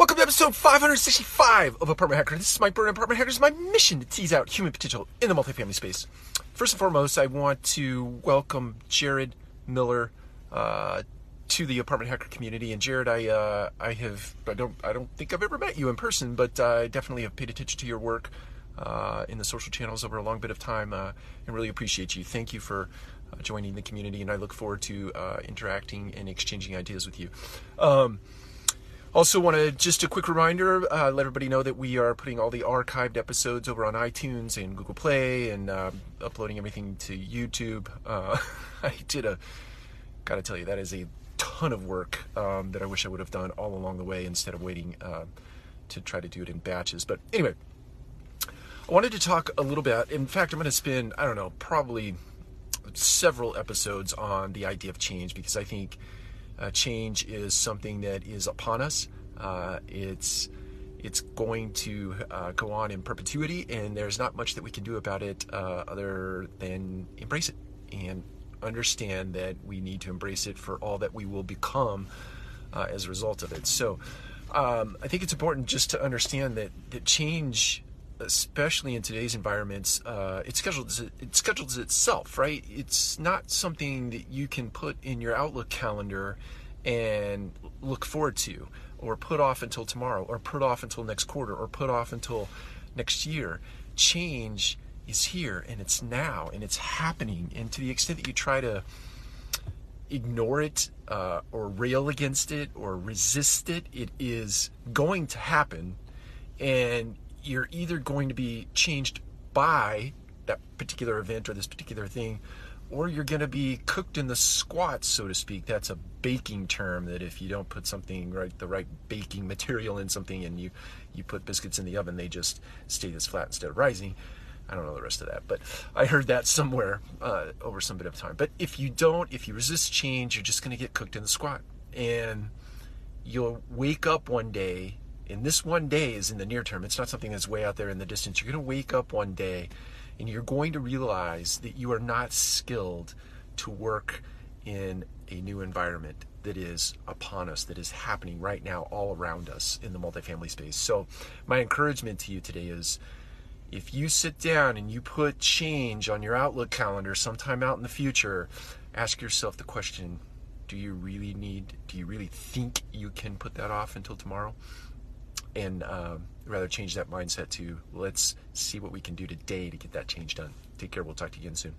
Welcome to episode 565 of Apartment Hacker. This is Mike Byrne, Apartment Hacker. It's my mission to tease out human potential in the multifamily space. First and foremost, I want to welcome Jared Miller uh, to the Apartment Hacker community. And Jared, I uh, I have I don't I don't think I've ever met you in person, but I definitely have paid attention to your work uh, in the social channels over a long bit of time, uh, and really appreciate you. Thank you for uh, joining the community, and I look forward to uh, interacting and exchanging ideas with you. Um, also, want to just a quick reminder uh, let everybody know that we are putting all the archived episodes over on iTunes and Google Play and um, uploading everything to YouTube. Uh, I did a, gotta tell you, that is a ton of work um, that I wish I would have done all along the way instead of waiting uh, to try to do it in batches. But anyway, I wanted to talk a little bit. In fact, I'm going to spend, I don't know, probably several episodes on the idea of change because I think uh, change is something that is upon us. Uh, it's it's going to uh, go on in perpetuity, and there's not much that we can do about it uh, other than embrace it and understand that we need to embrace it for all that we will become uh, as a result of it. So, um, I think it's important just to understand that that change especially in today's environments, uh, it schedules it schedules itself, right? It's not something that you can put in your Outlook calendar and look forward to, or put off until tomorrow, or put off until next quarter, or put off until next year. Change is here and it's now and it's happening. And to the extent that you try to ignore it uh, or rail against it or resist it, it is going to happen. And you're either going to be changed by that particular event or this particular thing, or you're going to be cooked in the squat, so to speak. That's a baking term that if you don't put something right, the right baking material in something, and you you put biscuits in the oven, they just stay this flat instead of rising. I don't know the rest of that, but I heard that somewhere uh, over some bit of time. But if you don't, if you resist change, you're just going to get cooked in the squat, and you'll wake up one day and this one day is in the near term. It's not something that's way out there in the distance. You're going to wake up one day and you're going to realize that you are not skilled to work in a new environment that is upon us, that is happening right now all around us in the multifamily space. So, my encouragement to you today is if you sit down and you put change on your Outlook calendar sometime out in the future, ask yourself the question do you really need, do you really think you can put that off until tomorrow? And um, rather change that mindset to let's see what we can do today to get that change done. Take care. We'll talk to you again soon.